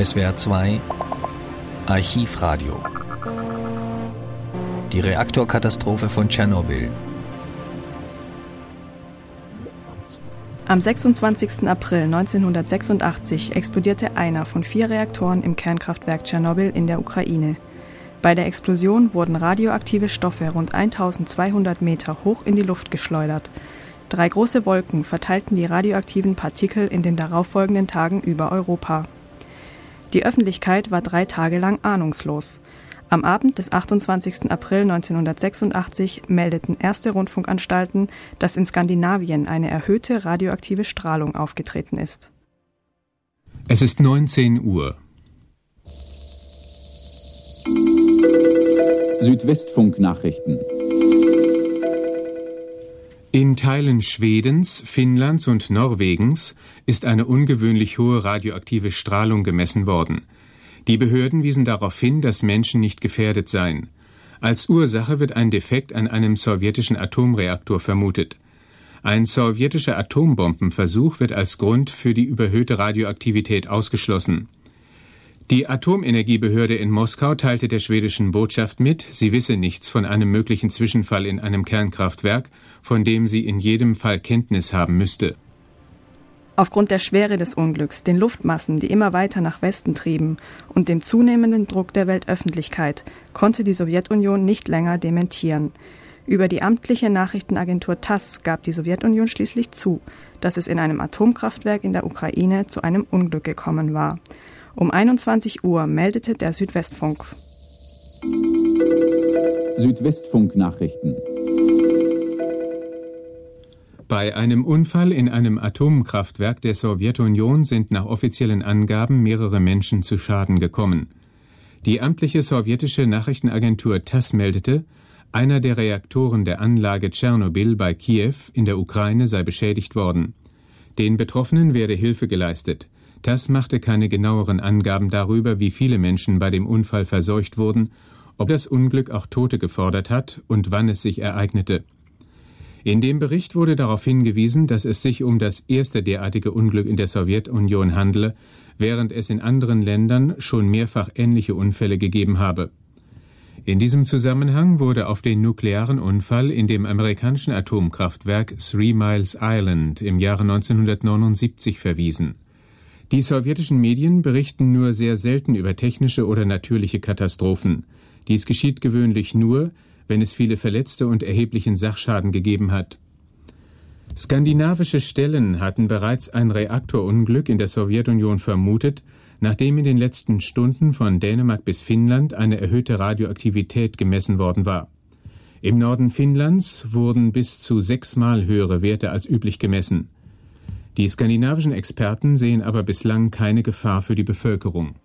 SWR 2 Archivradio Die Reaktorkatastrophe von Tschernobyl Am 26. April 1986 explodierte einer von vier Reaktoren im Kernkraftwerk Tschernobyl in der Ukraine. Bei der Explosion wurden radioaktive Stoffe rund 1200 Meter hoch in die Luft geschleudert. Drei große Wolken verteilten die radioaktiven Partikel in den darauffolgenden Tagen über Europa. Die Öffentlichkeit war drei Tage lang ahnungslos. Am Abend des 28. April 1986 meldeten erste Rundfunkanstalten, dass in Skandinavien eine erhöhte radioaktive Strahlung aufgetreten ist. Es ist 19 Uhr. Südwestfunk-Nachrichten. In Teilen Schwedens, Finnlands und Norwegens ist eine ungewöhnlich hohe radioaktive Strahlung gemessen worden. Die Behörden wiesen darauf hin, dass Menschen nicht gefährdet seien. Als Ursache wird ein Defekt an einem sowjetischen Atomreaktor vermutet. Ein sowjetischer Atombombenversuch wird als Grund für die überhöhte Radioaktivität ausgeschlossen. Die Atomenergiebehörde in Moskau teilte der schwedischen Botschaft mit, sie wisse nichts von einem möglichen Zwischenfall in einem Kernkraftwerk, von dem sie in jedem Fall Kenntnis haben müsste. Aufgrund der Schwere des Unglücks, den Luftmassen, die immer weiter nach Westen trieben, und dem zunehmenden Druck der Weltöffentlichkeit konnte die Sowjetunion nicht länger dementieren. Über die amtliche Nachrichtenagentur TASS gab die Sowjetunion schließlich zu, dass es in einem Atomkraftwerk in der Ukraine zu einem Unglück gekommen war. Um 21 Uhr meldete der Südwestfunk. Südwestfunk Nachrichten. Bei einem Unfall in einem Atomkraftwerk der Sowjetunion sind nach offiziellen Angaben mehrere Menschen zu Schaden gekommen. Die amtliche sowjetische Nachrichtenagentur TASS meldete, einer der Reaktoren der Anlage Tschernobyl bei Kiew in der Ukraine sei beschädigt worden. Den Betroffenen werde Hilfe geleistet. Das machte keine genaueren Angaben darüber, wie viele Menschen bei dem Unfall verseucht wurden, ob das Unglück auch Tote gefordert hat und wann es sich ereignete. In dem Bericht wurde darauf hingewiesen, dass es sich um das erste derartige Unglück in der Sowjetunion handle, während es in anderen Ländern schon mehrfach ähnliche Unfälle gegeben habe. In diesem Zusammenhang wurde auf den nuklearen Unfall in dem amerikanischen Atomkraftwerk Three Miles Island im Jahre 1979 verwiesen. Die sowjetischen Medien berichten nur sehr selten über technische oder natürliche Katastrophen. Dies geschieht gewöhnlich nur, wenn es viele Verletzte und erheblichen Sachschaden gegeben hat. Skandinavische Stellen hatten bereits ein Reaktorunglück in der Sowjetunion vermutet, nachdem in den letzten Stunden von Dänemark bis Finnland eine erhöhte Radioaktivität gemessen worden war. Im Norden Finnlands wurden bis zu sechsmal höhere Werte als üblich gemessen. Die skandinavischen Experten sehen aber bislang keine Gefahr für die Bevölkerung.